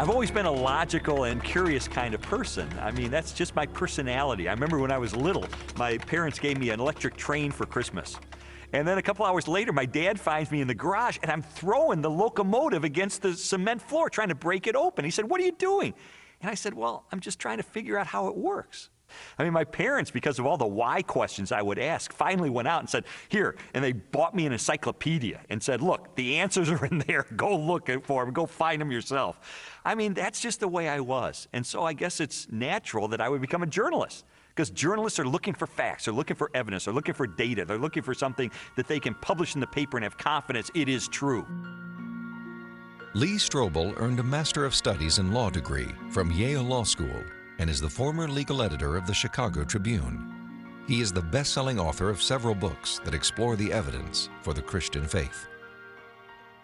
I've always been a logical and curious kind of person. I mean, that's just my personality. I remember when I was little, my parents gave me an electric train for Christmas. And then a couple hours later, my dad finds me in the garage and I'm throwing the locomotive against the cement floor, trying to break it open. He said, What are you doing? And I said, Well, I'm just trying to figure out how it works. I mean, my parents, because of all the why questions I would ask, finally went out and said, Here. And they bought me an encyclopedia and said, Look, the answers are in there. Go look for them. Go find them yourself. I mean, that's just the way I was. And so I guess it's natural that I would become a journalist. Because journalists are looking for facts, they're looking for evidence, they're looking for data, they're looking for something that they can publish in the paper and have confidence it is true. Lee Strobel earned a Master of Studies in Law degree from Yale Law School and is the former legal editor of the Chicago Tribune. He is the best-selling author of several books that explore the evidence for the Christian faith.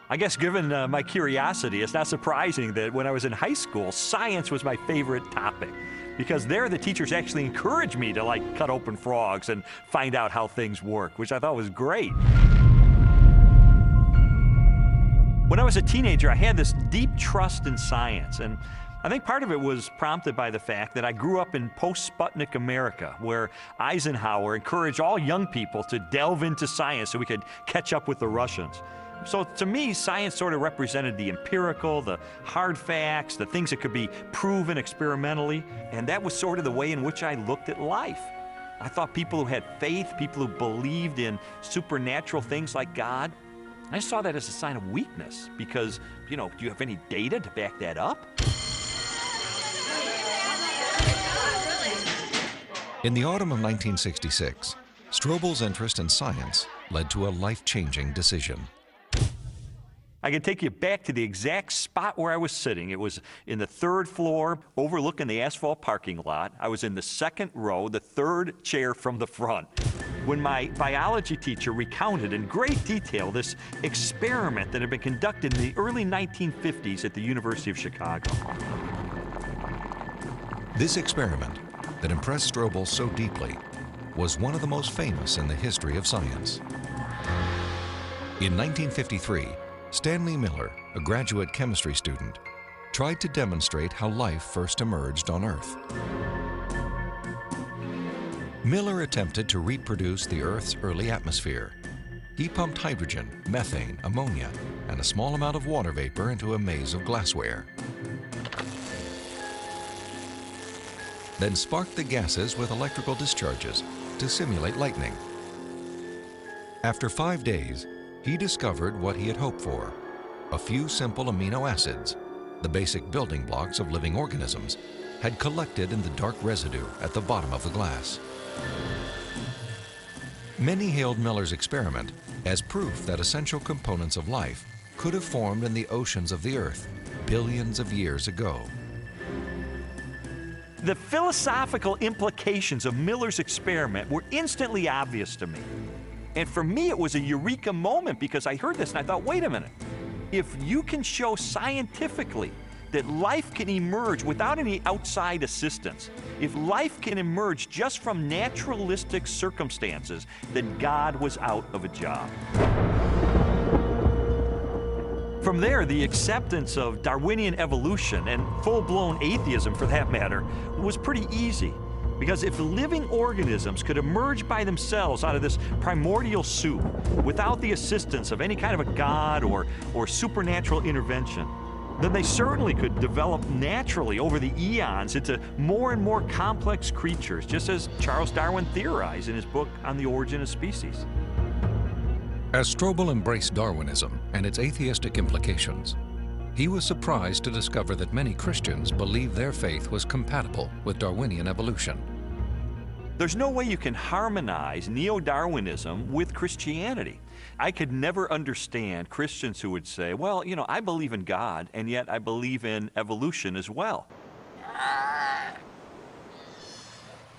I guess given uh, my curiosity, it's not surprising that when I was in high school, science was my favorite topic. Because there, the teachers actually encouraged me to like cut open frogs and find out how things work, which I thought was great. When I was a teenager, I had this deep trust in science, and I think part of it was prompted by the fact that I grew up in post Sputnik America, where Eisenhower encouraged all young people to delve into science so we could catch up with the Russians. So to me, science sort of represented the empirical, the hard facts, the things that could be proven experimentally, and that was sort of the way in which I looked at life. I thought people who had faith, people who believed in supernatural things like God, I saw that as a sign of weakness because, you know, do you have any data to back that up? In the autumn of 1966, Strobel's interest in science led to a life-changing decision. I can take you back to the exact spot where I was sitting. It was in the third floor, overlooking the asphalt parking lot. I was in the second row, the third chair from the front. When my biology teacher recounted in great detail this experiment that had been conducted in the early 1950s at the University of Chicago. This experiment that impressed Strobel so deeply was one of the most famous in the history of science. In 1953, Stanley Miller, a graduate chemistry student, tried to demonstrate how life first emerged on Earth. Miller attempted to reproduce the Earth's early atmosphere. He pumped hydrogen, methane, ammonia, and a small amount of water vapor into a maze of glassware. Then sparked the gases with electrical discharges to simulate lightning. After five days, he discovered what he had hoped for, a few simple amino acids, the basic building blocks of living organisms, had collected in the dark residue at the bottom of the glass. Many hailed Miller's experiment as proof that essential components of life could have formed in the oceans of the Earth billions of years ago. The philosophical implications of Miller's experiment were instantly obvious to me. And for me, it was a eureka moment because I heard this and I thought, wait a minute. If you can show scientifically that life can emerge without any outside assistance, if life can emerge just from naturalistic circumstances, then God was out of a job. From there, the acceptance of Darwinian evolution and full blown atheism, for that matter, was pretty easy. Because if living organisms could emerge by themselves out of this primordial soup without the assistance of any kind of a god or, or supernatural intervention, then they certainly could develop naturally over the eons into more and more complex creatures, just as Charles Darwin theorized in his book On the Origin of Species. As Strobel embraced Darwinism and its atheistic implications, he was surprised to discover that many Christians believed their faith was compatible with Darwinian evolution. There's no way you can harmonize neo-Darwinism with Christianity. I could never understand Christians who would say, well, you know, I believe in God, and yet I believe in evolution as well.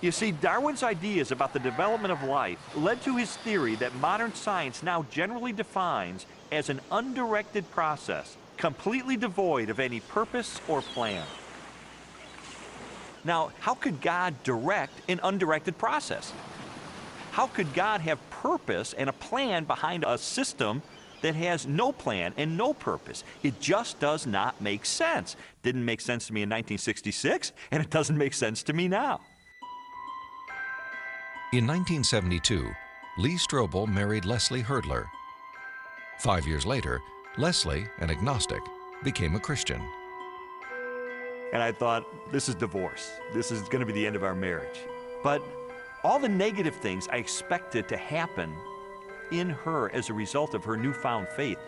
You see, Darwin's ideas about the development of life led to his theory that modern science now generally defines as an undirected process, completely devoid of any purpose or plan. Now, how could God direct an undirected process? How could God have purpose and a plan behind a system that has no plan and no purpose. It just does not make sense. Didn't make sense to me in 1966, and it doesn't make sense to me now. In 1972, Lee Strobel married Leslie Hurdler. Five years later, Leslie, an agnostic, became a Christian. And I thought, this is divorce. This is going to be the end of our marriage. But all the negative things I expected to happen in her as a result of her newfound faith,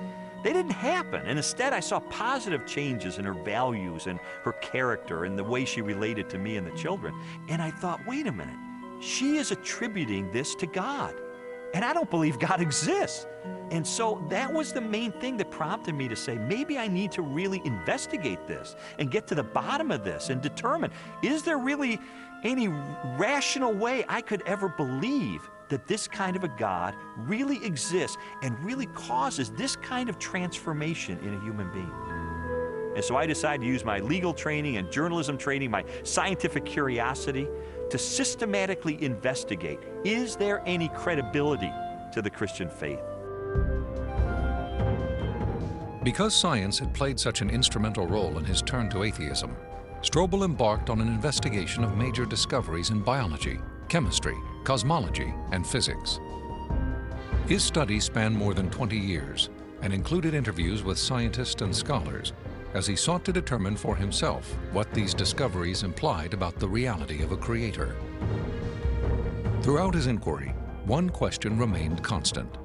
they didn't happen. And instead, I saw positive changes in her values and her character and the way she related to me and the children. And I thought, wait a minute, she is attributing this to God. And I don't believe God exists. And so that was the main thing that prompted me to say, maybe I need to really investigate this and get to the bottom of this and determine is there really any rational way I could ever believe that this kind of a God really exists and really causes this kind of transformation in a human being? And so I decided to use my legal training and journalism training, my scientific curiosity, to systematically investigate is there any credibility to the Christian faith? Because science had played such an instrumental role in his turn to atheism, Strobel embarked on an investigation of major discoveries in biology, chemistry, cosmology, and physics. His studies spanned more than 20 years and included interviews with scientists and scholars as he sought to determine for himself what these discoveries implied about the reality of a creator. Throughout his inquiry, one question remained constant.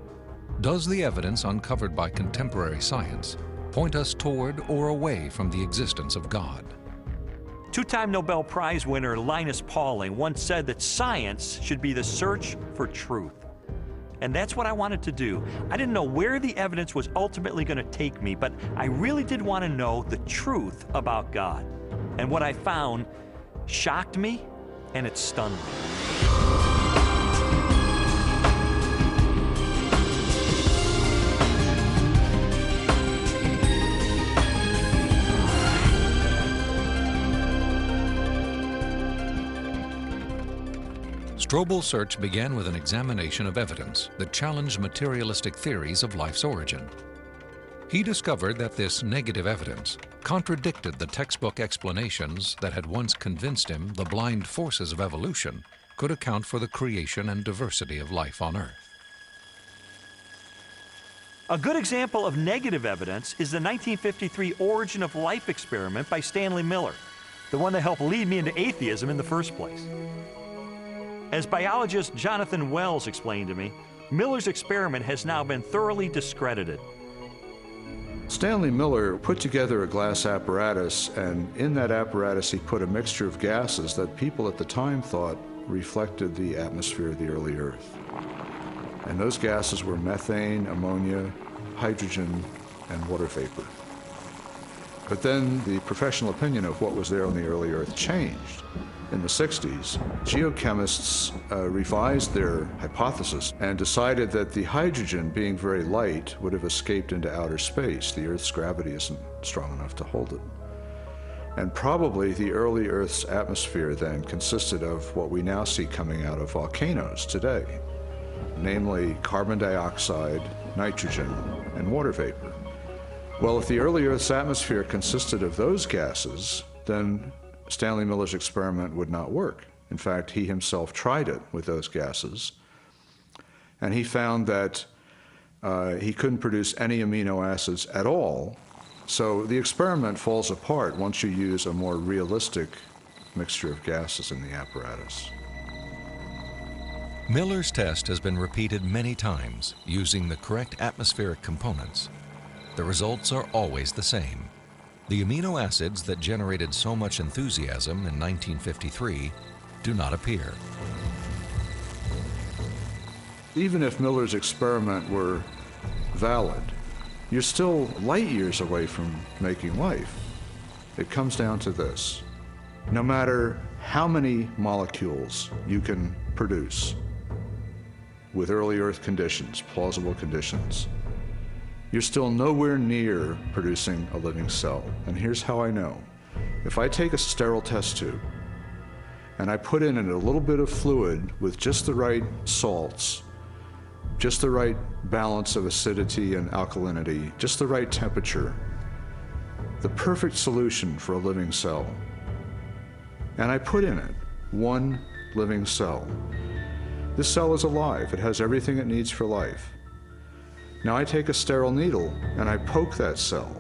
Does the evidence uncovered by contemporary science point us toward or away from the existence of God? Two time Nobel Prize winner Linus Pauling once said that science should be the search for truth. And that's what I wanted to do. I didn't know where the evidence was ultimately going to take me, but I really did want to know the truth about God. And what I found shocked me and it stunned me. Strobel's search began with an examination of evidence that challenged materialistic theories of life's origin. He discovered that this negative evidence contradicted the textbook explanations that had once convinced him the blind forces of evolution could account for the creation and diversity of life on Earth. A good example of negative evidence is the 1953 Origin of Life experiment by Stanley Miller, the one that helped lead me into atheism in the first place. As biologist Jonathan Wells explained to me, Miller's experiment has now been thoroughly discredited. Stanley Miller put together a glass apparatus, and in that apparatus, he put a mixture of gases that people at the time thought reflected the atmosphere of the early Earth. And those gases were methane, ammonia, hydrogen, and water vapor. But then the professional opinion of what was there on the early Earth changed. In the 60s, geochemists uh, revised their hypothesis and decided that the hydrogen, being very light, would have escaped into outer space. The Earth's gravity isn't strong enough to hold it. And probably the early Earth's atmosphere then consisted of what we now see coming out of volcanoes today, namely carbon dioxide, nitrogen, and water vapor. Well, if the early Earth's atmosphere consisted of those gases, then Stanley Miller's experiment would not work. In fact, he himself tried it with those gases, and he found that uh, he couldn't produce any amino acids at all. So the experiment falls apart once you use a more realistic mixture of gases in the apparatus. Miller's test has been repeated many times using the correct atmospheric components. The results are always the same. The amino acids that generated so much enthusiasm in 1953 do not appear. Even if Miller's experiment were valid, you're still light years away from making life. It comes down to this. No matter how many molecules you can produce with early Earth conditions, plausible conditions, you're still nowhere near producing a living cell. And here's how I know. If I take a sterile test tube and I put in it a little bit of fluid with just the right salts, just the right balance of acidity and alkalinity, just the right temperature, the perfect solution for a living cell. And I put in it one living cell. This cell is alive, it has everything it needs for life. Now I take a sterile needle and I poke that cell,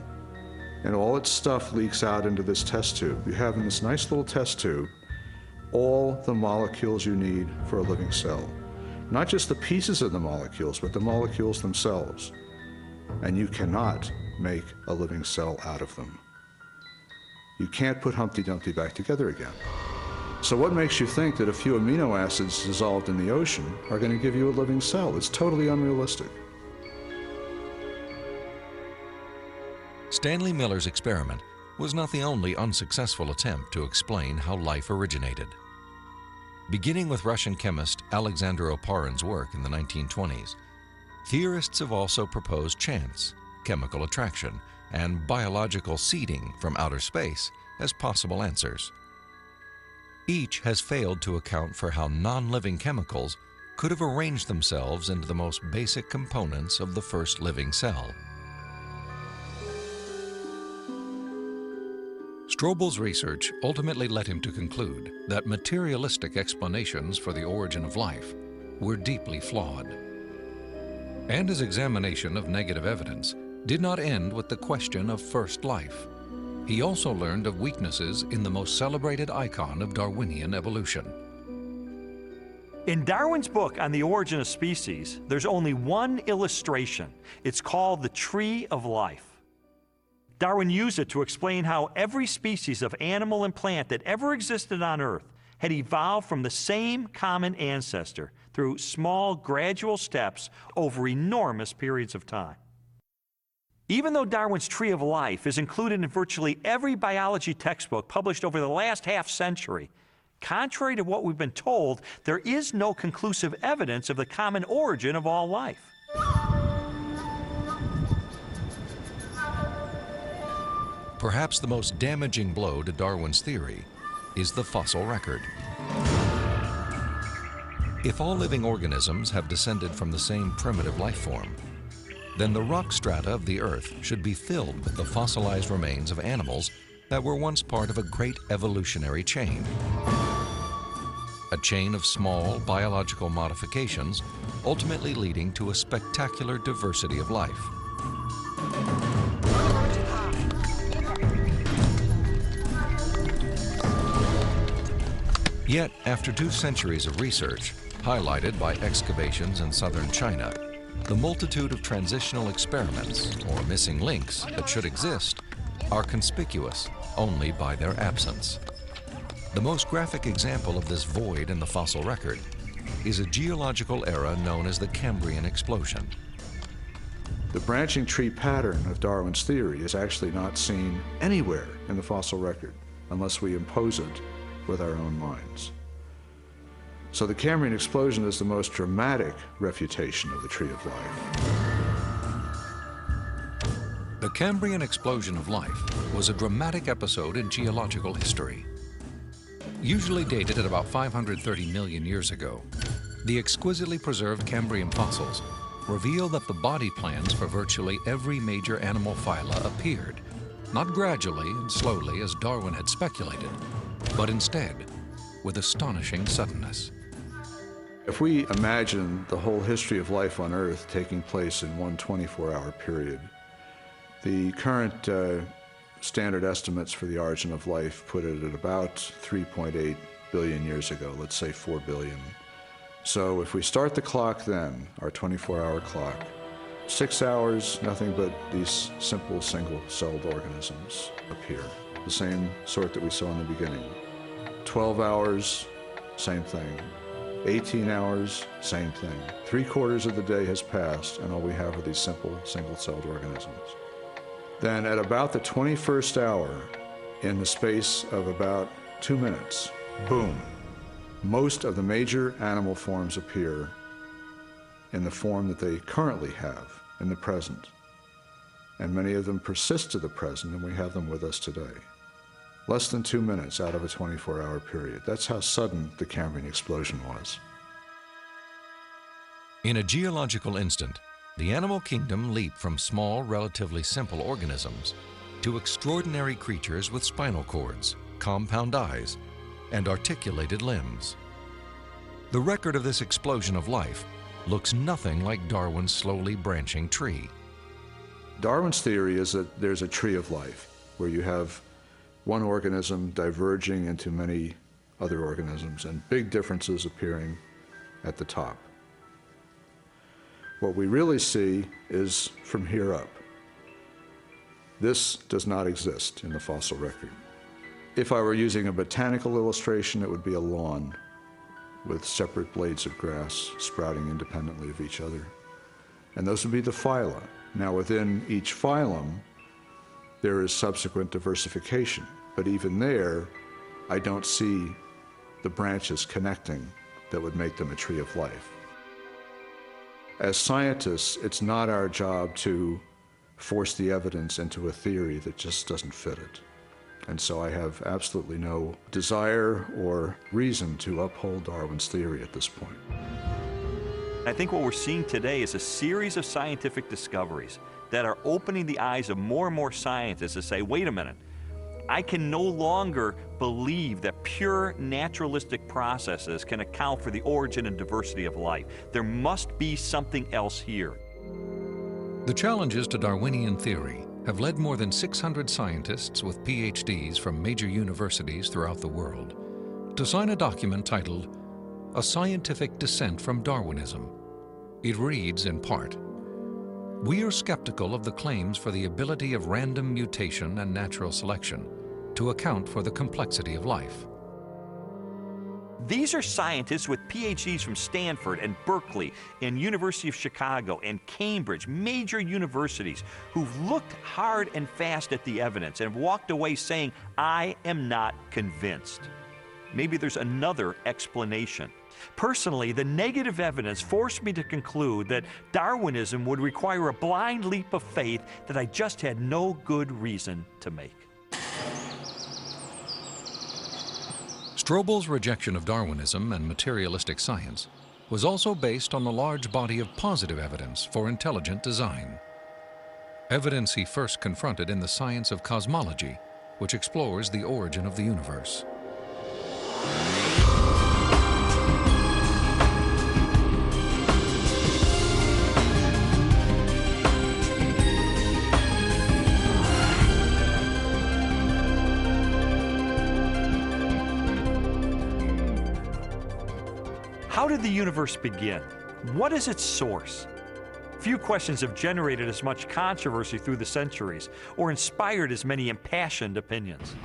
and all its stuff leaks out into this test tube. You have in this nice little test tube all the molecules you need for a living cell. Not just the pieces of the molecules, but the molecules themselves. And you cannot make a living cell out of them. You can't put Humpty Dumpty back together again. So, what makes you think that a few amino acids dissolved in the ocean are going to give you a living cell? It's totally unrealistic. Stanley Miller's experiment was not the only unsuccessful attempt to explain how life originated. Beginning with Russian chemist Alexander Oparin's work in the 1920s, theorists have also proposed chance, chemical attraction, and biological seeding from outer space as possible answers. Each has failed to account for how non-living chemicals could have arranged themselves into the most basic components of the first living cell. Strobel's research ultimately led him to conclude that materialistic explanations for the origin of life were deeply flawed. And his examination of negative evidence did not end with the question of first life. He also learned of weaknesses in the most celebrated icon of Darwinian evolution. In Darwin's book on the origin of species, there's only one illustration. It's called the Tree of Life. Darwin used it to explain how every species of animal and plant that ever existed on Earth had evolved from the same common ancestor through small, gradual steps over enormous periods of time. Even though Darwin's Tree of Life is included in virtually every biology textbook published over the last half century, contrary to what we've been told, there is no conclusive evidence of the common origin of all life. Perhaps the most damaging blow to Darwin's theory is the fossil record. If all living organisms have descended from the same primitive life form, then the rock strata of the Earth should be filled with the fossilized remains of animals that were once part of a great evolutionary chain. A chain of small biological modifications ultimately leading to a spectacular diversity of life. Yet, after two centuries of research, highlighted by excavations in southern China, the multitude of transitional experiments, or missing links, that should exist are conspicuous only by their absence. The most graphic example of this void in the fossil record is a geological era known as the Cambrian explosion. The branching tree pattern of Darwin's theory is actually not seen anywhere in the fossil record unless we impose it with our own minds. So the Cambrian explosion is the most dramatic refutation of the Tree of Life. The Cambrian explosion of life was a dramatic episode in geological history. Usually dated at about 530 million years ago, the exquisitely preserved Cambrian fossils reveal that the body plans for virtually every major animal phyla appeared, not gradually and slowly as Darwin had speculated, but instead with astonishing suddenness. If we imagine the whole history of life on Earth taking place in one 24-hour period, the current uh, standard estimates for the origin of life put it at about 3.8 billion years ago, let's say 4 billion. So if we start the clock then, our 24-hour clock, six hours, nothing but these simple single-celled organisms appear, the same sort that we saw in the beginning. 12 hours, same thing. 18 hours, same thing. Three quarters of the day has passed, and all we have are these simple single-celled organisms. Then at about the 21st hour, in the space of about two minutes, boom, most of the major animal forms appear in the form that they currently have in the present. And many of them persist to the present, and we have them with us today. Less than two minutes out of a 24-hour period. That's how sudden the Cambrian explosion was. In a geological instant, the animal kingdom leaped from small, relatively simple organisms to extraordinary creatures with spinal cords, compound eyes, and articulated limbs. The record of this explosion of life looks nothing like Darwin's slowly branching tree. Darwin's theory is that there's a tree of life where you have one organism diverging into many other organisms and big differences appearing at the top. What we really see is from here up. This does not exist in the fossil record. If I were using a botanical illustration, it would be a lawn with separate blades of grass sprouting independently of each other. And those would be the phyla. Now, within each phylum, there is subsequent diversification. But even there, I don't see the branches connecting that would make them a tree of life. As scientists, it's not our job to force the evidence into a theory that just doesn't fit it. And so I have absolutely no desire or reason to uphold Darwin's theory at this point. I think what we're seeing today is a series of scientific discoveries that are opening the eyes of more and more scientists to say, wait a minute, I can no longer believe that pure naturalistic processes can account for the origin and diversity of life. There must be something else here. The challenges to Darwinian theory have led more than 600 scientists with PhDs from major universities throughout the world to sign a document titled A Scientific Dissent from Darwinism. It reads in part, We are skeptical of the claims for the ability of random mutation and natural selection to account for the complexity of life. These are scientists with PhDs from Stanford and Berkeley and University of Chicago and Cambridge, major universities, who've looked hard and fast at the evidence and walked away saying, I am not convinced. Maybe there's another explanation. Personally, the negative evidence forced me to conclude that Darwinism would require a blind leap of faith that I just had no good reason to make. Strobel's rejection of Darwinism and materialistic science was also based on a large body of positive evidence for intelligent design. Evidence he first confronted in the science of cosmology, which explores the origin of the universe. How did the universe begin? What is its source? Few questions have generated as much controversy through the centuries or inspired as many impassioned opinions.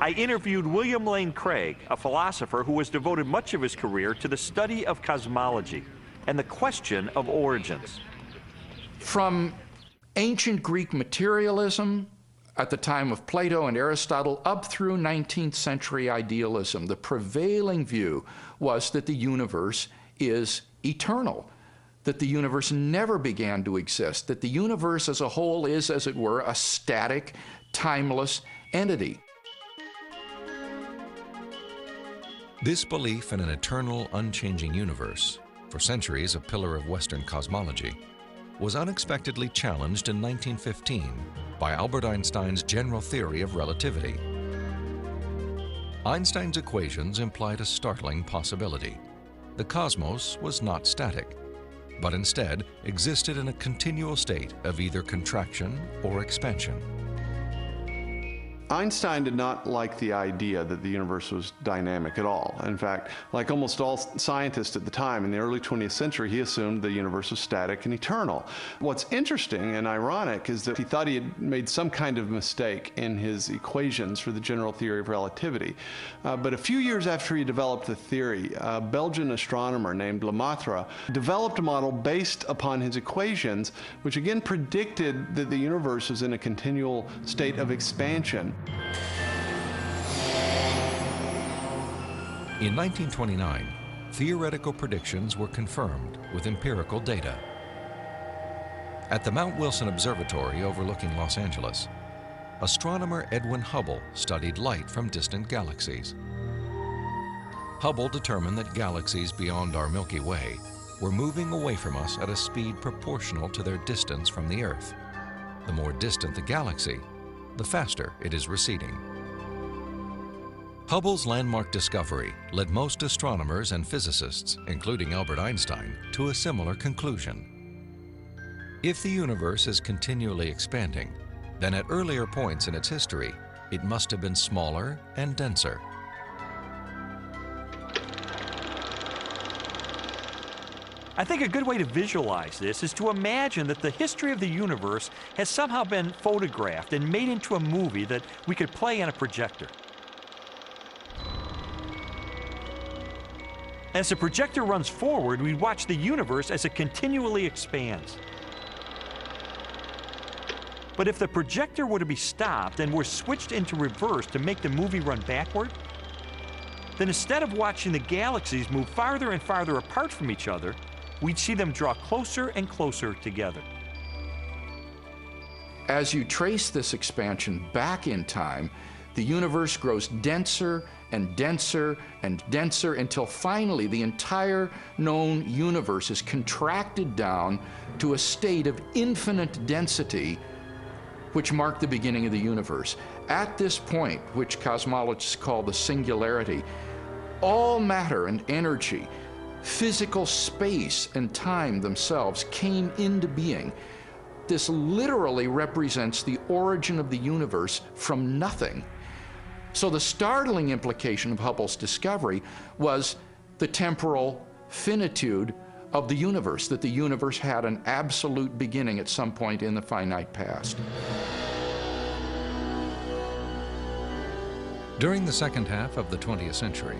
I interviewed William Lane Craig, a philosopher who has devoted much of his career to the study of cosmology and the question of origins. From ancient Greek materialism at the time of Plato and Aristotle up through 19th century idealism, the prevailing view was that the universe is eternal, that the universe never began to exist, that the universe as a whole is, as it were, a static, timeless entity. This belief in an eternal, unchanging universe, for centuries a pillar of Western cosmology, was unexpectedly challenged in 1915 by Albert Einstein's general theory of relativity. Einstein's equations implied a startling possibility. The cosmos was not static, but instead existed in a continual state of either contraction or expansion. Einstein did not like the idea that the universe was dynamic at all. In fact, like almost all scientists at the time in the early 20th century, he assumed the universe was static and eternal. What's interesting and ironic is that he thought he had made some kind of mistake in his equations for the general theory of relativity. Uh, but a few years after he developed the theory, a Belgian astronomer named Lemaitre developed a model based upon his equations, which again predicted that the universe was in a continual state of expansion. In 1929, theoretical predictions were confirmed with empirical data. At the Mount Wilson Observatory overlooking Los Angeles, astronomer Edwin Hubble studied light from distant galaxies. Hubble determined that galaxies beyond our Milky Way were moving away from us at a speed proportional to their distance from the Earth. The more distant the galaxy, the faster it is receding. Hubble's landmark discovery led most astronomers and physicists, including Albert Einstein, to a similar conclusion. If the universe is continually expanding, then at earlier points in its history, it must have been smaller and denser. I think a good way to visualize this is to imagine that the history of the universe has somehow been photographed and made into a movie that we could play on a projector. As the projector runs forward, we watch the universe as it continually expands. But if the projector were to be stopped and were switched into reverse to make the movie run backward, then instead of watching the galaxies move farther and farther apart from each other, we'd see them draw closer and closer together. As you trace this expansion back in time, the universe grows denser and denser and denser until finally the entire known universe is contracted down to a state of infinite density, which marked the beginning of the universe. At this point, which cosmologists call the singularity, all matter and energy physical space and time themselves came into being. This literally represents the origin of the universe from nothing. So, the startling implication of Hubble's discovery was the temporal finitude of the universe, that the universe had an absolute beginning at some point in the finite past. During the second half of the 20th century,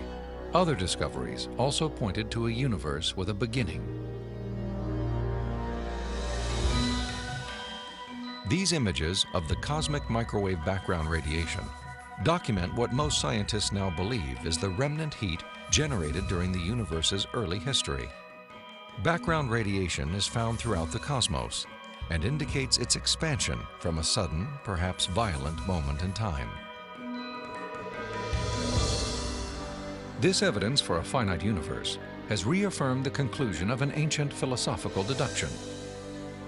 other discoveries also pointed to a universe with a beginning. These images of the cosmic microwave background radiation document what most scientists now believe is the remnant heat generated during the universe's early history. Background radiation is found throughout the cosmos and indicates its expansion from a sudden, perhaps violent moment in time. This evidence for a finite universe has reaffirmed the conclusion of an ancient philosophical deduction.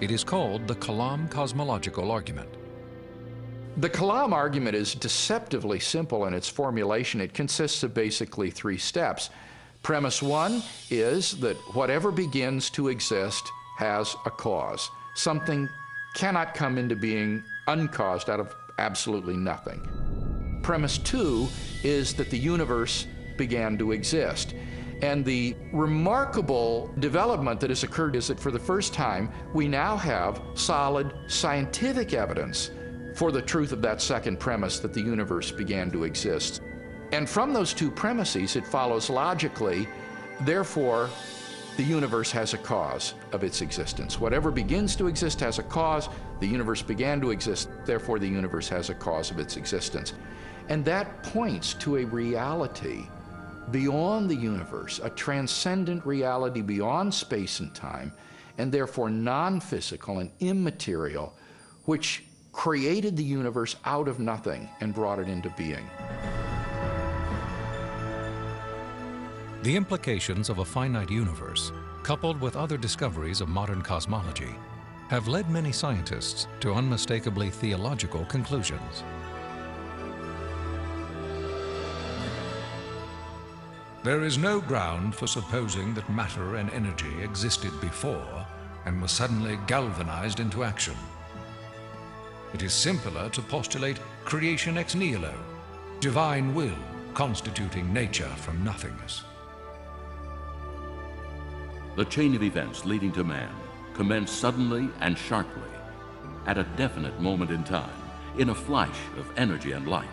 It is called the Kalam cosmological argument. The Kalam argument is deceptively simple in its formulation. It consists of basically three steps. Premise one is that whatever begins to exist has a cause. Something cannot come into being uncaused out of absolutely nothing. Premise two is that the universe began to exist. And the remarkable development that has occurred is that for the first time, we now have solid scientific evidence for the truth of that second premise that the universe began to exist. And from those two premises, it follows logically, therefore, the universe has a cause of its existence. Whatever begins to exist has a cause. The universe began to exist, therefore, the universe has a cause of its existence. And that points to a reality beyond the universe, a transcendent reality beyond space and time, and therefore non physical and immaterial, which created the universe out of nothing and brought it into being. The implications of a finite universe, coupled with other discoveries of modern cosmology, have led many scientists to unmistakably theological conclusions. There is no ground for supposing that matter and energy existed before and were suddenly galvanized into action. It is simpler to postulate creation ex nihilo, divine will constituting nature from nothingness. The chain of events leading to man commenced suddenly and sharply, at a definite moment in time, in a flash of energy and light.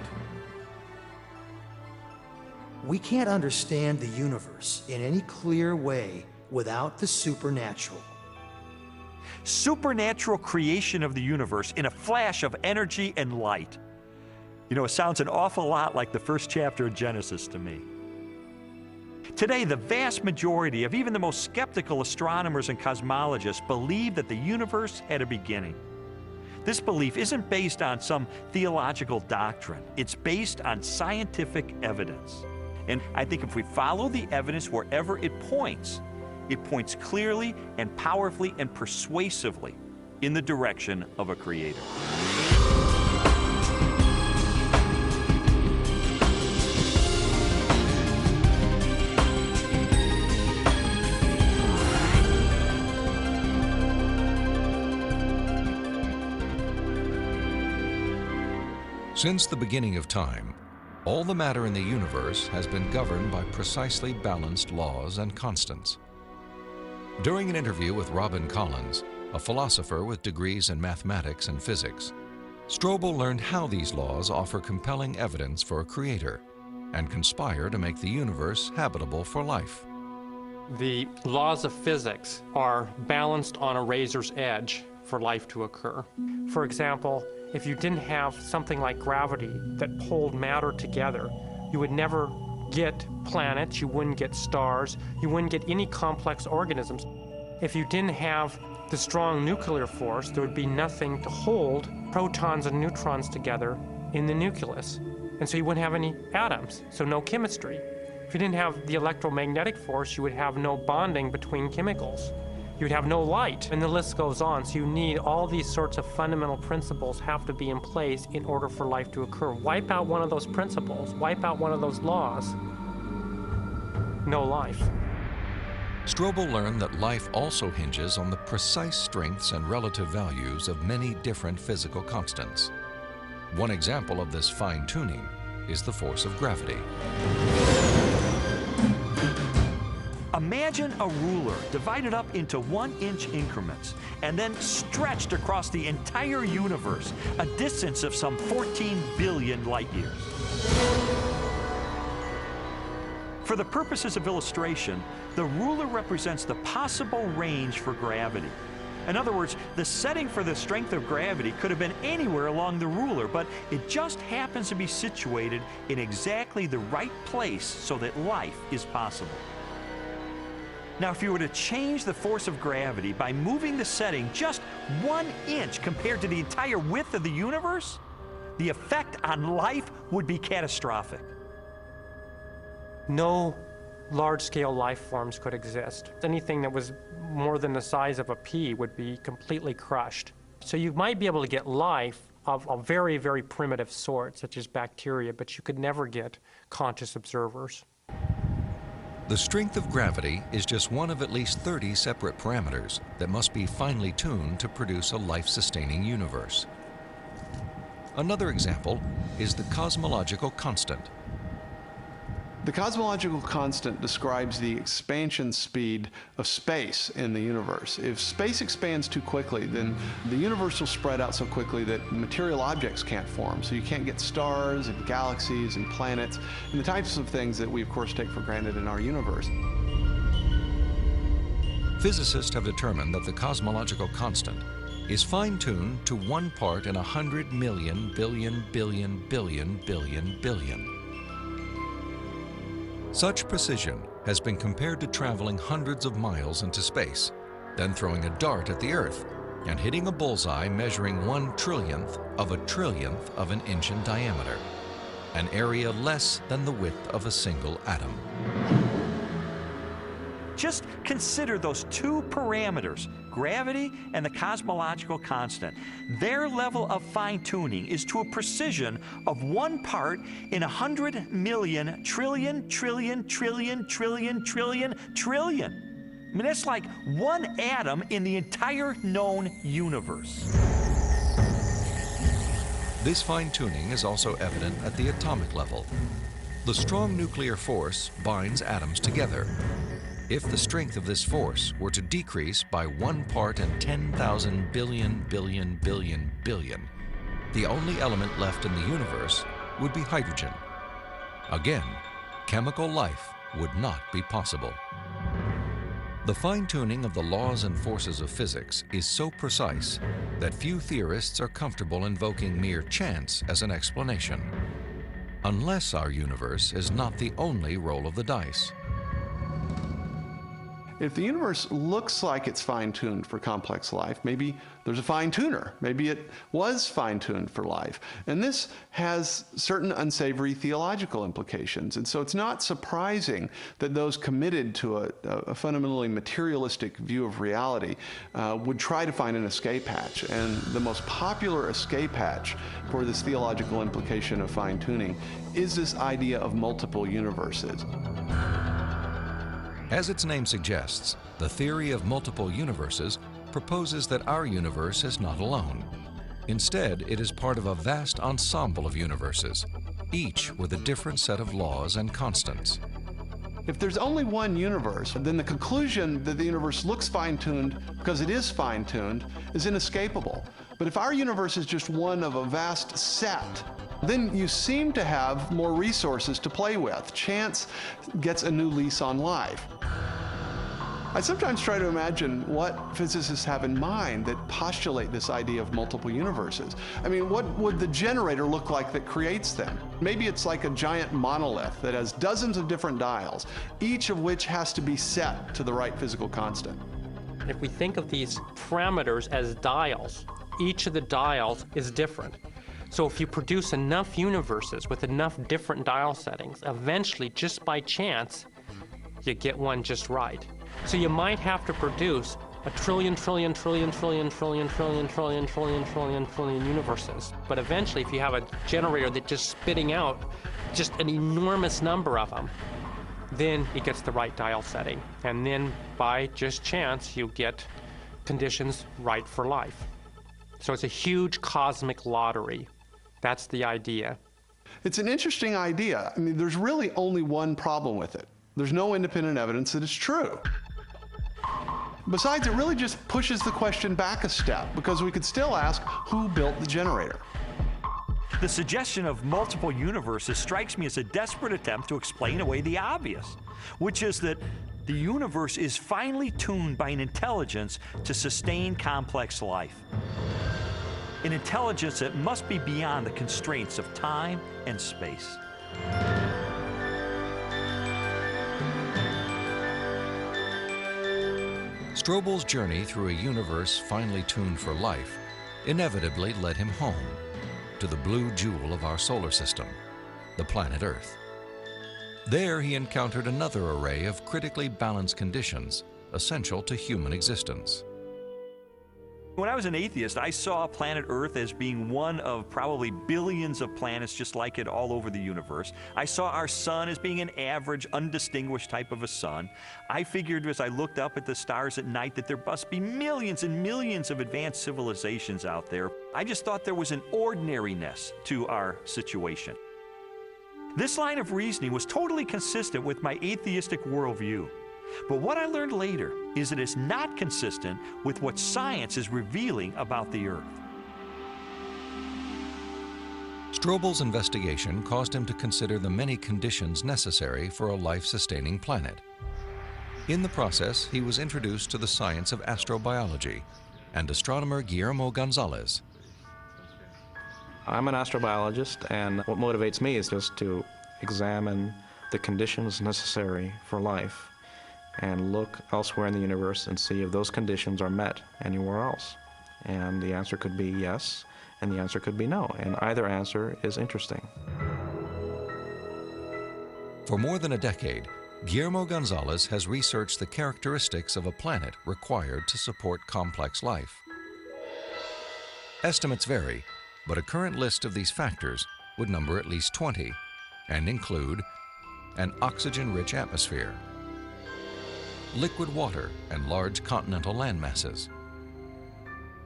We can't understand the universe in any clear way without the supernatural. Supernatural creation of the universe in a flash of energy and light. You know, it sounds an awful lot like the first chapter of Genesis to me. Today, the vast majority of even the most skeptical astronomers and cosmologists believe that the universe had a beginning. This belief isn't based on some theological doctrine, it's based on scientific evidence. And I think if we follow the evidence wherever it points, it points clearly and powerfully and persuasively in the direction of a creator. Since the beginning of time, all the matter in the universe has been governed by precisely balanced laws and constants. During an interview with Robin Collins, a philosopher with degrees in mathematics and physics, Strobel learned how these laws offer compelling evidence for a creator and conspire to make the universe habitable for life. The laws of physics are balanced on a razor's edge for life to occur. For example, if you didn't have something like gravity that pulled matter together, you would never get planets, you wouldn't get stars, you wouldn't get any complex organisms. If you didn't have the strong nuclear force, there would be nothing to hold protons and neutrons together in the nucleus. And so you wouldn't have any atoms, so no chemistry. If you didn't have the electromagnetic force, you would have no bonding between chemicals you'd have no light, and the list goes on. So you need all these sorts of fundamental principles have to be in place in order for life to occur. Wipe out one of those principles, wipe out one of those laws, no life. Strobel learned that life also hinges on the precise strengths and relative values of many different physical constants. One example of this fine-tuning is the force of gravity. Imagine a ruler divided up into one inch increments and then stretched across the entire universe, a distance of some 14 billion light years. For the purposes of illustration, the ruler represents the possible range for gravity. In other words, the setting for the strength of gravity could have been anywhere along the ruler, but it just happens to be situated in exactly the right place so that life is possible. Now, if you were to change the force of gravity by moving the setting just one inch compared to the entire width of the universe, the effect on life would be catastrophic. No large-scale life forms could exist. Anything that was more than the size of a pea would be completely crushed. So you might be able to get life of a very, very primitive sort, such as bacteria, but you could never get conscious observers. The strength of gravity is just one of at least 30 separate parameters that must be finely tuned to produce a life-sustaining universe. Another example is the cosmological constant, the cosmological constant describes the expansion speed of space in the universe. If space expands too quickly, then the universe will spread out so quickly that material objects can't form. So you can't get stars and galaxies and planets and the types of things that we, of course, take for granted in our universe. Physicists have determined that the cosmological constant is fine-tuned to one part in a hundred million billion billion billion billion billion. Such precision has been compared to traveling hundreds of miles into space, then throwing a dart at the Earth and hitting a bullseye measuring one trillionth of a trillionth of an inch in diameter, an area less than the width of a single atom. Just consider those two parameters, gravity and the cosmological constant. Their level of fine tuning is to a precision of one part in a hundred million trillion, trillion, trillion, trillion, trillion, trillion. I mean, that's like one atom in the entire known universe. This fine tuning is also evident at the atomic level. The strong nuclear force binds atoms together, if the strength of this force were to decrease by one part in 10,000 billion billion billion billion, the only element left in the universe would be hydrogen. Again, chemical life would not be possible. The fine-tuning of the laws and forces of physics is so precise that few theorists are comfortable invoking mere chance as an explanation, unless our universe is not the only roll of the dice. If the universe looks like it's fine tuned for complex life, maybe there's a fine tuner. Maybe it was fine tuned for life. And this has certain unsavory theological implications. And so it's not surprising that those committed to a, a fundamentally materialistic view of reality uh, would try to find an escape hatch. And the most popular escape hatch for this theological implication of fine tuning is this idea of multiple universes. As its name suggests, the theory of multiple universes proposes that our universe is not alone. Instead, it is part of a vast ensemble of universes, each with a different set of laws and constants. If there's only one universe, then the conclusion that the universe looks fine tuned because it is fine tuned is inescapable. But if our universe is just one of a vast set then you seem to have more resources to play with. Chance gets a new lease on life. I sometimes try to imagine what physicists have in mind that postulate this idea of multiple universes. I mean, what would the generator look like that creates them? Maybe it's like a giant monolith that has dozens of different dials, each of which has to be set to the right physical constant. If we think of these parameters as dials, each of the dials is different. So if you produce enough universes with enough different dial settings, eventually, just by chance, you get one just right. So you might have to produce a trillion, trillion, trillion, trillion, trillion, trillion, trillion, trillion, trillion, trillion universes. But eventually, if you have a generator that just spitting out just an enormous number of them, then it gets the right dial setting. And then by just chance, you get conditions right for life. So it's a huge cosmic lottery that's the idea. It's an interesting idea. I mean, there's really only one problem with it. There's no independent evidence that it's true. Besides, it really just pushes the question back a step because we could still ask who built the generator. The suggestion of multiple universes strikes me as a desperate attempt to explain away the obvious, which is that the universe is finely tuned by an intelligence to sustain complex life an intelligence that must be beyond the constraints of time and space. Strobel's journey through a universe finely tuned for life inevitably led him home, to the blue jewel of our solar system, the planet Earth. There he encountered another array of critically balanced conditions essential to human existence. When I was an atheist, I saw planet Earth as being one of probably billions of planets just like it all over the universe. I saw our sun as being an average, undistinguished type of a sun. I figured as I looked up at the stars at night that there must be millions and millions of advanced civilizations out there. I just thought there was an ordinariness to our situation. This line of reasoning was totally consistent with my atheistic worldview. But what I learned later is that it's not consistent with what science is revealing about the Earth. Strobel's investigation caused him to consider the many conditions necessary for a life-sustaining planet. In the process, he was introduced to the science of astrobiology and astronomer Guillermo Gonzalez. I'm an astrobiologist, and what motivates me is just to examine the conditions necessary for life and look elsewhere in the universe and see if those conditions are met anywhere else. And the answer could be yes, and the answer could be no, and either answer is interesting. For more than a decade, Guillermo Gonzalez has researched the characteristics of a planet required to support complex life. Estimates vary, but a current list of these factors would number at least 20 and include an oxygen-rich atmosphere, liquid water, and large continental landmasses.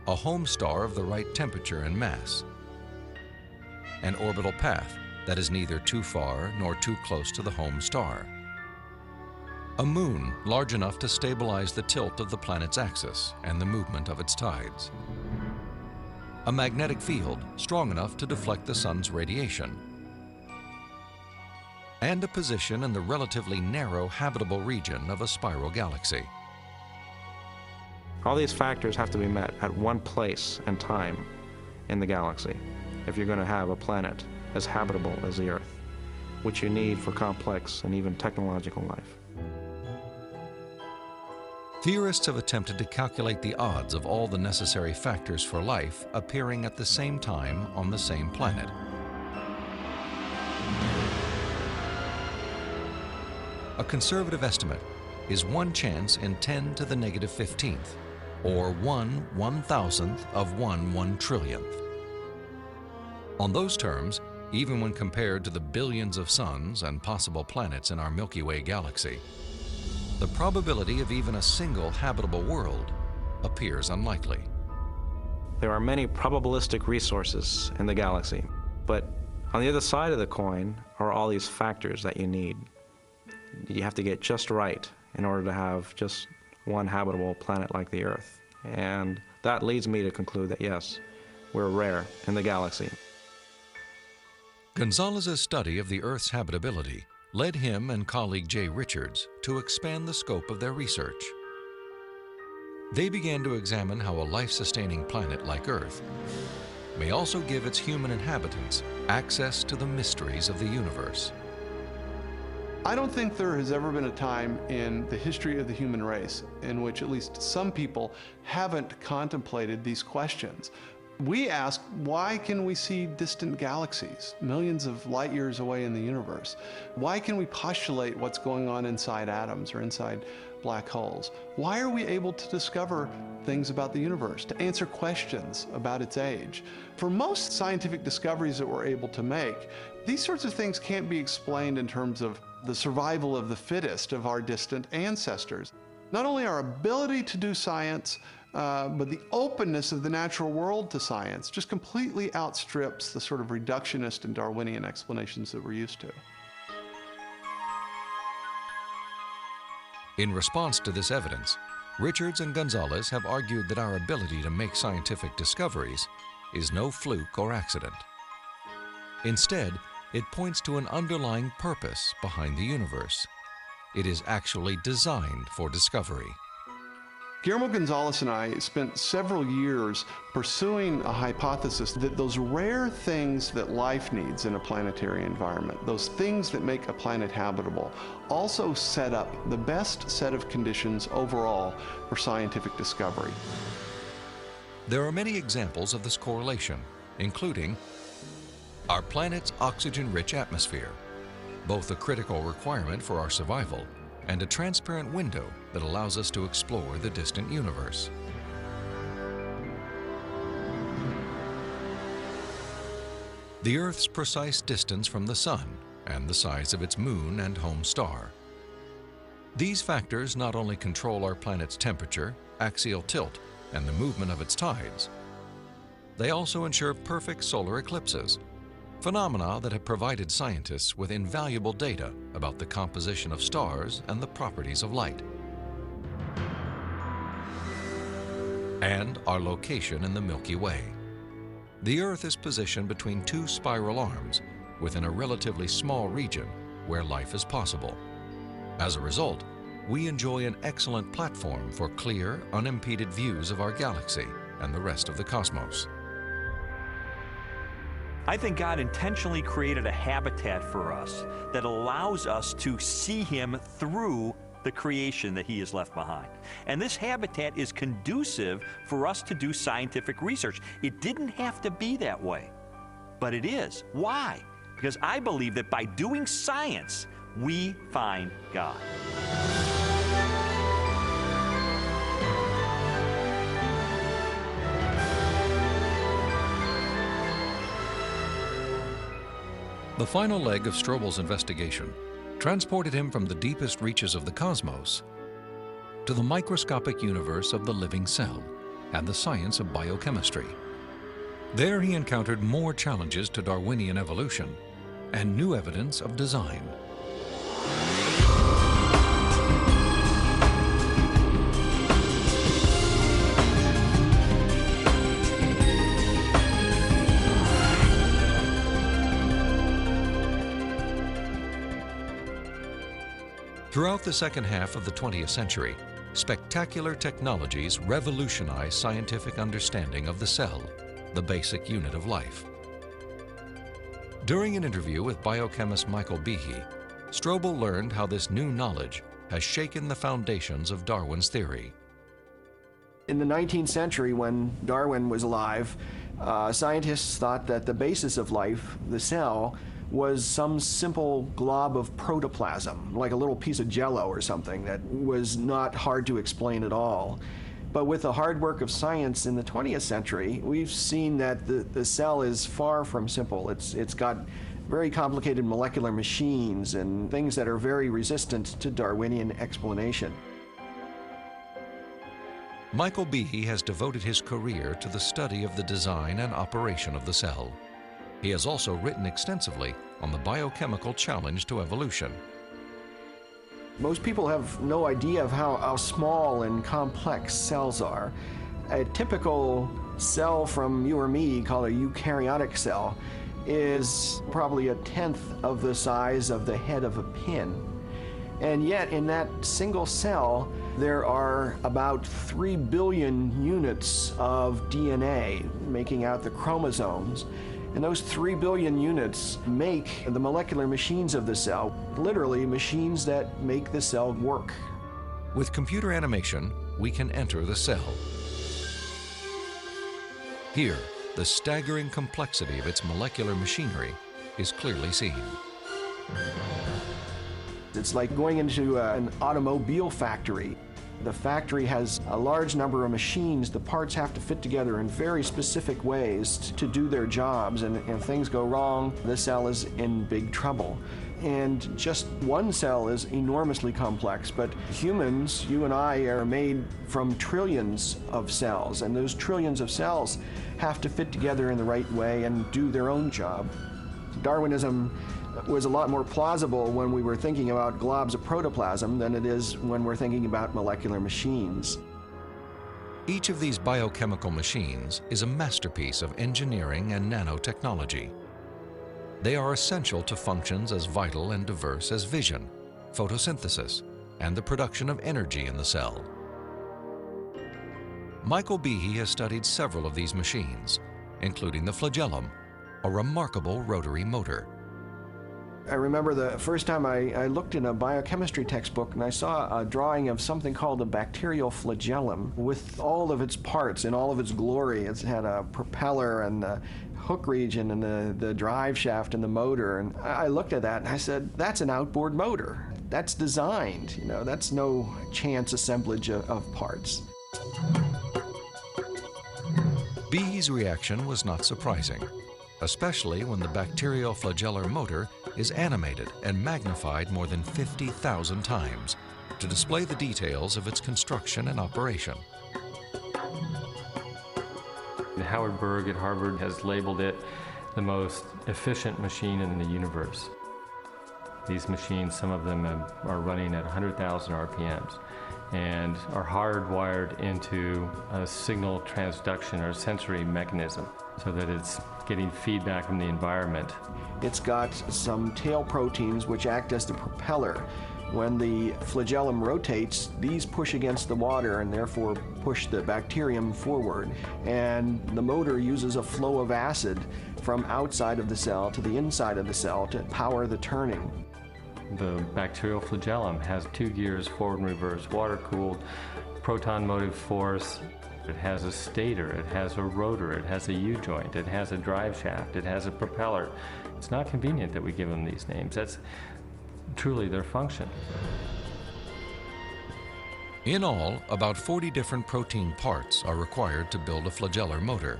A home star of the right temperature and mass. An orbital path that is neither too far nor too close to the home star. A moon large enough to stabilize the tilt of the planet's axis and the movement of its tides. A magnetic field strong enough to deflect the sun's radiation and a position in the relatively narrow habitable region of a spiral galaxy. All these factors have to be met at one place and time in the galaxy if you're going to have a planet as habitable as the Earth, which you need for complex and even technological life. Theorists have attempted to calculate the odds of all the necessary factors for life appearing at the same time on the same planet. A conservative estimate is one chance in 10 to the negative 15th, or one one thousandth of one one trillionth. On those terms, even when compared to the billions of suns and possible planets in our Milky Way galaxy, the probability of even a single habitable world appears unlikely. There are many probabilistic resources in the galaxy, but on the other side of the coin are all these factors that you need. You have to get just right in order to have just one habitable planet like the Earth. And that leads me to conclude that yes, we're rare in the galaxy. Gonzalez's study of the Earth's habitability led him and colleague Jay Richards to expand the scope of their research. They began to examine how a life-sustaining planet like Earth may also give its human inhabitants access to the mysteries of the universe. I don't think there has ever been a time in the history of the human race in which at least some people haven't contemplated these questions. We ask, why can we see distant galaxies, millions of light years away in the universe? Why can we postulate what's going on inside atoms or inside black holes? Why are we able to discover things about the universe, to answer questions about its age? For most scientific discoveries that we're able to make, these sorts of things can't be explained in terms of the survival of the fittest of our distant ancestors. Not only our ability to do science, uh, but the openness of the natural world to science just completely outstrips the sort of reductionist and Darwinian explanations that we're used to. In response to this evidence, Richards and Gonzalez have argued that our ability to make scientific discoveries is no fluke or accident. Instead, it points to an underlying purpose behind the universe. It is actually designed for discovery. Guillermo Gonzalez and I spent several years pursuing a hypothesis that those rare things that life needs in a planetary environment, those things that make a planet habitable, also set up the best set of conditions overall for scientific discovery. There are many examples of this correlation, including our planet's oxygen-rich atmosphere, both a critical requirement for our survival and a transparent window that allows us to explore the distant universe. The Earth's precise distance from the Sun and the size of its moon and home star. These factors not only control our planet's temperature, axial tilt, and the movement of its tides, they also ensure perfect solar eclipses phenomena that have provided scientists with invaluable data about the composition of stars and the properties of light. And our location in the Milky Way. The Earth is positioned between two spiral arms within a relatively small region where life is possible. As a result, we enjoy an excellent platform for clear, unimpeded views of our galaxy and the rest of the cosmos. I think God intentionally created a habitat for us that allows us to see Him through the creation that He has left behind. And this habitat is conducive for us to do scientific research. It didn't have to be that way, but it is. Why? Because I believe that by doing science, we find God. The final leg of Strobel's investigation transported him from the deepest reaches of the cosmos to the microscopic universe of the living cell and the science of biochemistry. There he encountered more challenges to Darwinian evolution and new evidence of design. Throughout the second half of the 20th century, spectacular technologies revolutionized scientific understanding of the cell, the basic unit of life. During an interview with biochemist Michael Behe, Strobel learned how this new knowledge has shaken the foundations of Darwin's theory. In the 19th century, when Darwin was alive, uh, scientists thought that the basis of life, the cell, was some simple glob of protoplasm, like a little piece of jello or something that was not hard to explain at all. But with the hard work of science in the 20th century, we've seen that the, the cell is far from simple. It's, it's got very complicated molecular machines and things that are very resistant to Darwinian explanation. Michael Behe has devoted his career to the study of the design and operation of the cell. He has also written extensively on the biochemical challenge to evolution. Most people have no idea of how, how small and complex cells are. A typical cell from you or me, called a eukaryotic cell, is probably a tenth of the size of the head of a pin. And yet, in that single cell, there are about 3 billion units of DNA making out the chromosomes. And those 3 billion units make the molecular machines of the cell, literally machines that make the cell work. With computer animation, we can enter the cell. Here, the staggering complexity of its molecular machinery is clearly seen. It's like going into uh, an automobile factory. The factory has a large number of machines. The parts have to fit together in very specific ways to do their jobs, and if things go wrong, the cell is in big trouble. And just one cell is enormously complex, but humans, you and I, are made from trillions of cells, and those trillions of cells have to fit together in the right way and do their own job. Darwinism was a lot more plausible when we were thinking about globs of protoplasm than it is when we're thinking about molecular machines. Each of these biochemical machines is a masterpiece of engineering and nanotechnology. They are essential to functions as vital and diverse as vision, photosynthesis, and the production of energy in the cell. Michael Behe has studied several of these machines, including the flagellum, a remarkable rotary motor. I remember the first time I, I, looked in a biochemistry textbook and I saw a drawing of something called a bacterial flagellum with all of its parts in all of its glory. It's had a propeller and the hook region and the, the drive shaft and the motor. And I looked at that and I said, that's an outboard motor. That's designed, you know, that's no chance assemblage of, of parts. Behe's reaction was not surprising especially when the bacterial flagellar motor is animated and magnified more than 50,000 times to display the details of its construction and operation. Howard Berg at Harvard has labeled it the most efficient machine in the universe. These machines, some of them are running at 100,000 RPMs and are hardwired into a signal transduction or sensory mechanism so that it's getting feedback from the environment. It's got some tail proteins which act as the propeller. When the flagellum rotates, these push against the water and therefore push the bacterium forward. And the motor uses a flow of acid from outside of the cell to the inside of the cell to power the turning. The bacterial flagellum has two gears, forward and reverse, water cooled, proton motive force, it has a stator, it has a rotor, it has a U-joint, it has a drive shaft, it has a propeller. It's not convenient that we give them these names. That's truly their function. In all, about 40 different protein parts are required to build a flagellar motor.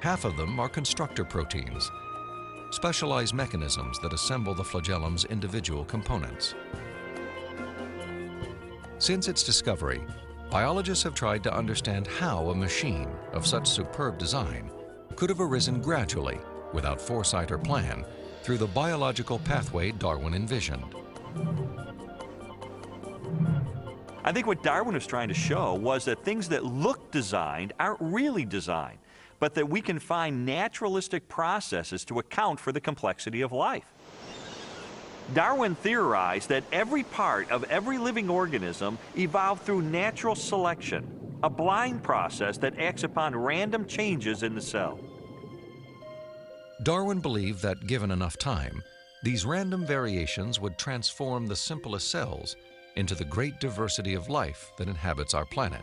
Half of them are constructor proteins, specialized mechanisms that assemble the flagellum's individual components. Since its discovery, biologists have tried to understand how a machine of such superb design could have arisen gradually, without foresight or plan, through the biological pathway Darwin envisioned. I think what Darwin was trying to show was that things that look designed aren't really designed, but that we can find naturalistic processes to account for the complexity of life. Darwin theorized that every part of every living organism evolved through natural selection, a blind process that acts upon random changes in the cell. Darwin believed that given enough time, these random variations would transform the simplest cells into the great diversity of life that inhabits our planet.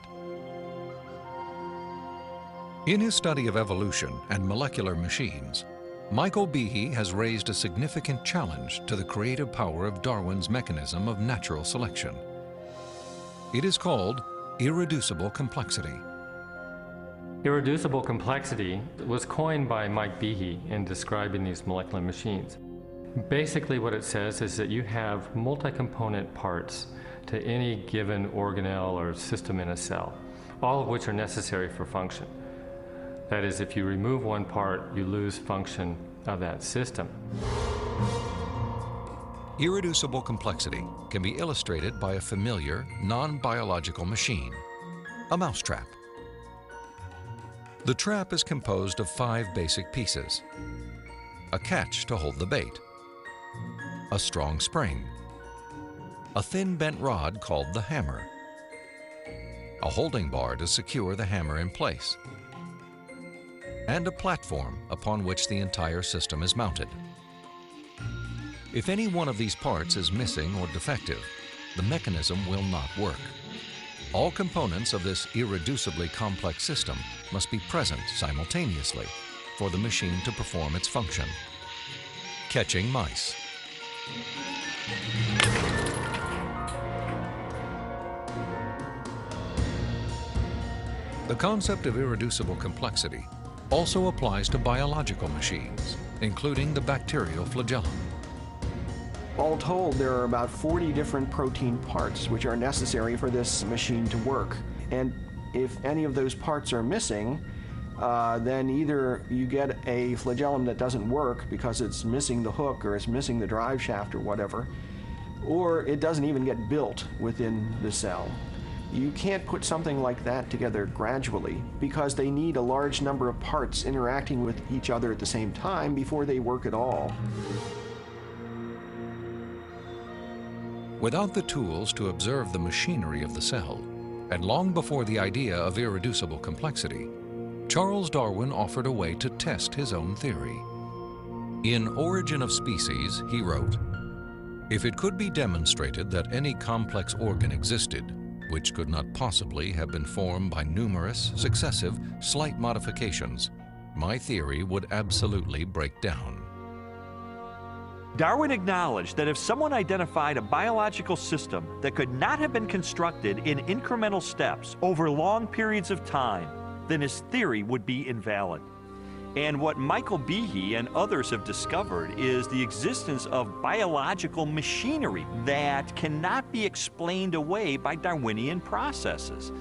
In his study of evolution and molecular machines, Michael Behe has raised a significant challenge to the creative power of Darwin's mechanism of natural selection. It is called irreducible complexity. Irreducible complexity was coined by Mike Behe in describing these molecular machines. Basically, what it says is that you have multi component parts to any given organelle or system in a cell, all of which are necessary for function. That is, if you remove one part, you lose function of that system. Irreducible complexity can be illustrated by a familiar, non-biological machine, a mousetrap. The trap is composed of five basic pieces. A catch to hold the bait, a strong spring, a thin bent rod called the hammer, a holding bar to secure the hammer in place, and a platform upon which the entire system is mounted. If any one of these parts is missing or defective, the mechanism will not work. All components of this irreducibly complex system must be present simultaneously for the machine to perform its function. Catching mice. The concept of irreducible complexity also applies to biological machines, including the bacterial flagellum. All told, there are about 40 different protein parts which are necessary for this machine to work. And if any of those parts are missing, uh, then either you get a flagellum that doesn't work because it's missing the hook or it's missing the drive shaft or whatever, or it doesn't even get built within the cell. You can't put something like that together gradually because they need a large number of parts interacting with each other at the same time before they work at all. Without the tools to observe the machinery of the cell, and long before the idea of irreducible complexity, Charles Darwin offered a way to test his own theory. In Origin of Species, he wrote, If it could be demonstrated that any complex organ existed, which could not possibly have been formed by numerous, successive, slight modifications, my theory would absolutely break down. Darwin acknowledged that if someone identified a biological system that could not have been constructed in incremental steps over long periods of time, then his theory would be invalid. And what Michael Behe and others have discovered is the existence of biological machinery that cannot be explained away by Darwinian processes.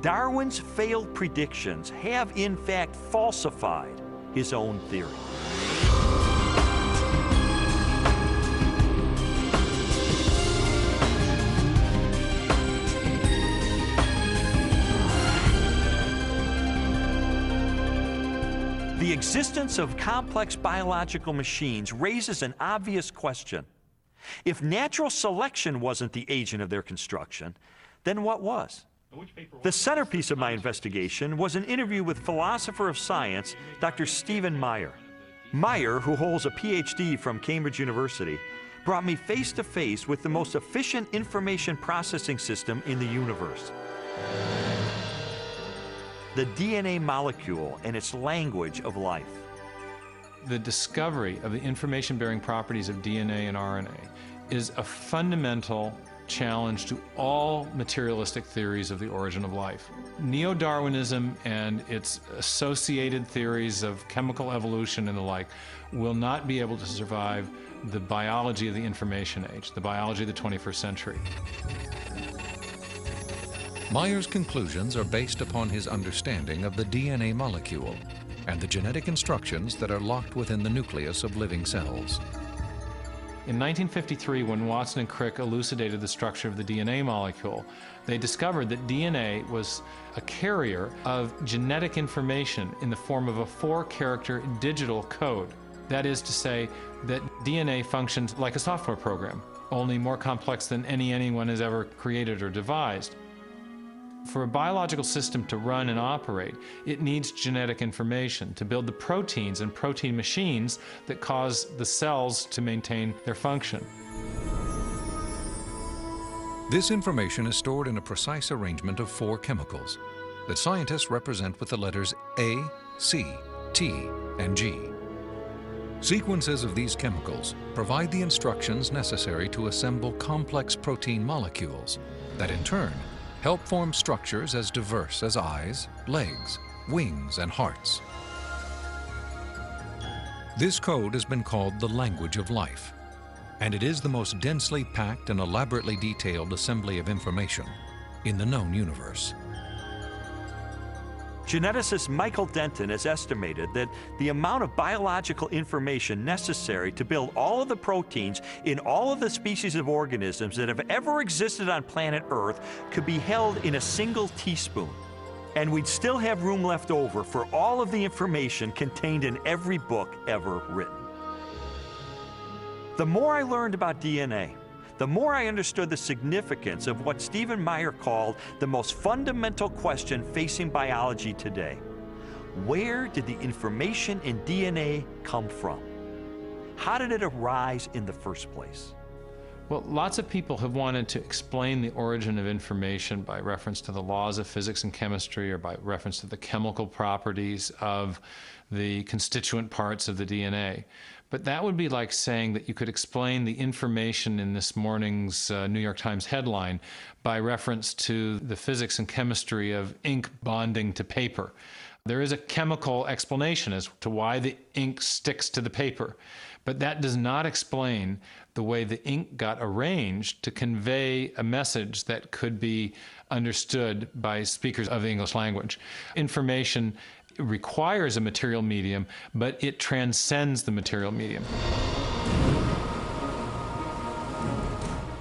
Darwin's failed predictions have in fact falsified his own theory. Existence of complex biological machines raises an obvious question. If natural selection wasn't the agent of their construction, then what was? The centerpiece of my investigation was an interview with philosopher of science, Dr. Stephen Meyer. Meyer, who holds a PhD from Cambridge University, brought me face to face with the most efficient information processing system in the universe the DNA molecule and its language of life. The discovery of the information bearing properties of DNA and RNA is a fundamental challenge to all materialistic theories of the origin of life. Neo Darwinism and its associated theories of chemical evolution and the like will not be able to survive the biology of the information age, the biology of the 21st century. Meyer's conclusions are based upon his understanding of the DNA molecule and the genetic instructions that are locked within the nucleus of living cells. In 1953, when Watson and Crick elucidated the structure of the DNA molecule, they discovered that DNA was a carrier of genetic information in the form of a four character digital code. That is to say, that DNA functions like a software program, only more complex than any anyone has ever created or devised. For a biological system to run and operate, it needs genetic information to build the proteins and protein machines that cause the cells to maintain their function. This information is stored in a precise arrangement of four chemicals that scientists represent with the letters A, C, T, and G. Sequences of these chemicals provide the instructions necessary to assemble complex protein molecules that in turn help form structures as diverse as eyes, legs, wings, and hearts. This code has been called the language of life, and it is the most densely packed and elaborately detailed assembly of information in the known universe. Geneticist Michael Denton has estimated that the amount of biological information necessary to build all of the proteins in all of the species of organisms that have ever existed on planet Earth could be held in a single teaspoon. And we'd still have room left over for all of the information contained in every book ever written. The more I learned about DNA, the more I understood the significance of what Stephen Meyer called the most fundamental question facing biology today. Where did the information in DNA come from? How did it arise in the first place? Well, lots of people have wanted to explain the origin of information by reference to the laws of physics and chemistry or by reference to the chemical properties of the constituent parts of the DNA. But that would be like saying that you could explain the information in this morning's uh, New York Times headline by reference to the physics and chemistry of ink bonding to paper. There is a chemical explanation as to why the ink sticks to the paper, but that does not explain the way the ink got arranged to convey a message that could be understood by speakers of the English language. Information requires a material medium, but it transcends the material medium.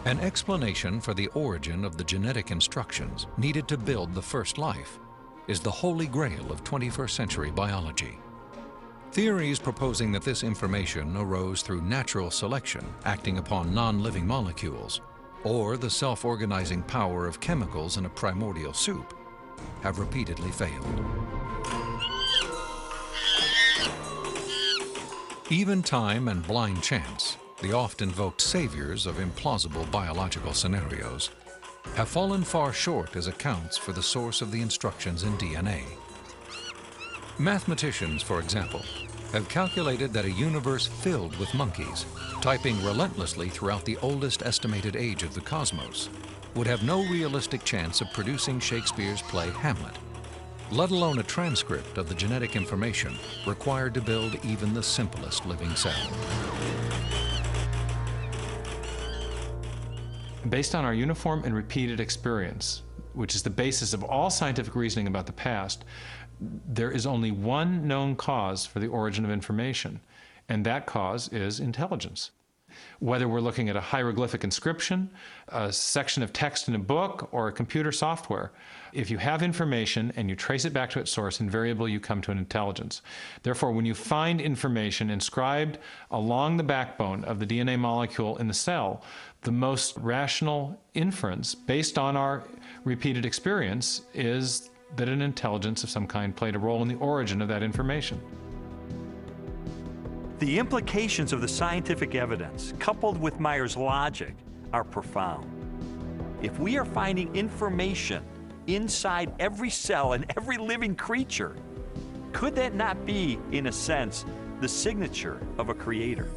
An explanation for the origin of the genetic instructions needed to build the first life is the holy grail of 21st century biology. Theories proposing that this information arose through natural selection acting upon non-living molecules or the self-organizing power of chemicals in a primordial soup have repeatedly failed. Even time and blind chance, the oft-invoked saviors of implausible biological scenarios, have fallen far short as accounts for the source of the instructions in DNA. Mathematicians, for example, have calculated that a universe filled with monkeys, typing relentlessly throughout the oldest estimated age of the cosmos, would have no realistic chance of producing Shakespeare's play Hamlet, let alone a transcript of the genetic information required to build even the simplest living cell. Based on our uniform and repeated experience, which is the basis of all scientific reasoning about the past, there is only one known cause for the origin of information, and that cause is intelligence. Whether we're looking at a hieroglyphic inscription, a section of text in a book, or a computer software, if you have information and you trace it back to its source, invariably you come to an intelligence. Therefore, when you find information inscribed along the backbone of the DNA molecule in the cell, the most rational inference, based on our repeated experience, is that an intelligence of some kind played a role in the origin of that information. The implications of the scientific evidence, coupled with Meyer's logic, are profound. If we are finding information inside every cell and every living creature, could that not be, in a sense, the signature of a creator?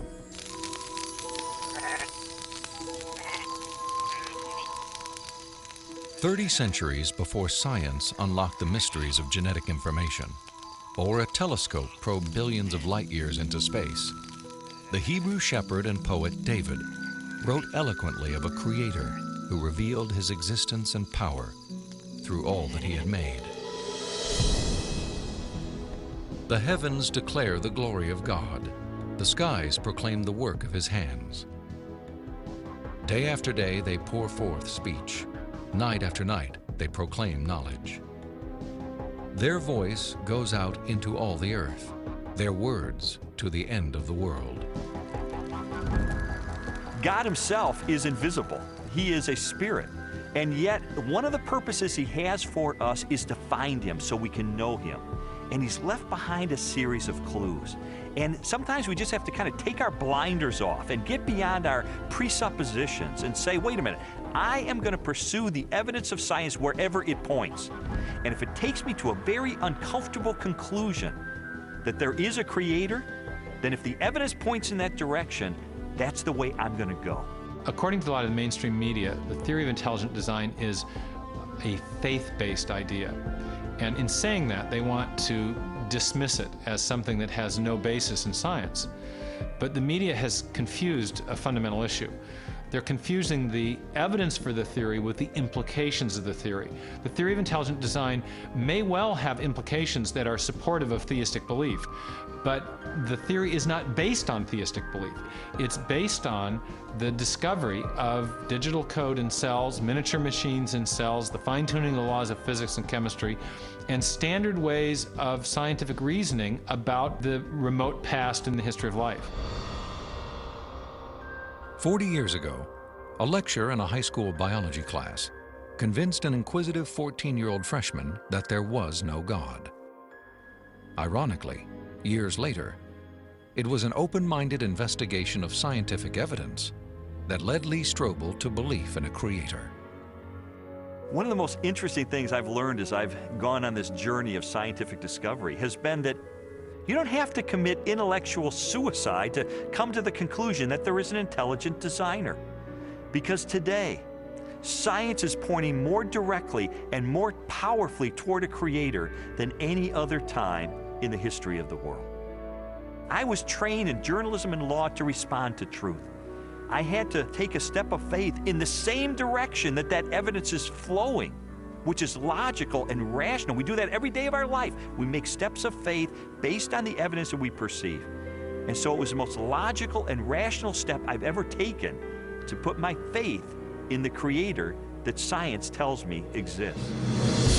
Thirty centuries before science unlocked the mysteries of genetic information, or a telescope probed billions of light years into space, the Hebrew shepherd and poet David wrote eloquently of a creator who revealed his existence and power through all that he had made. The heavens declare the glory of God. The skies proclaim the work of his hands. Day after day they pour forth speech. Night after night they proclaim knowledge. Their voice goes out into all the earth, their words to the end of the world. God Himself is invisible, He is a spirit. And yet, one of the purposes He has for us is to find Him so we can know Him. And he's left behind a series of clues. And sometimes we just have to kind of take our blinders off and get beyond our presuppositions and say, wait a minute, I am going to pursue the evidence of science wherever it points. And if it takes me to a very uncomfortable conclusion that there is a creator, then if the evidence points in that direction, that's the way I'm going to go. According to a lot of the mainstream media, the theory of intelligent design is a faith based idea. And in saying that, they want to dismiss it as something that has no basis in science. But the media has confused a fundamental issue. They're confusing the evidence for the theory with the implications of the theory. The theory of intelligent design may well have implications that are supportive of theistic belief, but the theory is not based on theistic belief. It's based on the discovery of digital code in cells, miniature machines in cells, the fine tuning of the laws of physics and chemistry, and standard ways of scientific reasoning about the remote past in the history of life. 40 years ago, a lecture in a high school biology class convinced an inquisitive 14-year-old freshman that there was no God. Ironically, years later, it was an open-minded investigation of scientific evidence that led Lee Strobel to belief in a creator. One of the most interesting things I've learned as I've gone on this journey of scientific discovery has been that you don't have to commit intellectual suicide to come to the conclusion that there is an intelligent designer. Because today, science is pointing more directly and more powerfully toward a creator than any other time in the history of the world. I was trained in journalism and law to respond to truth. I had to take a step of faith in the same direction that that evidence is flowing which is logical and rational. We do that every day of our life. We make steps of faith based on the evidence that we perceive. And so it was the most logical and rational step I've ever taken to put my faith in the Creator that science tells me exists.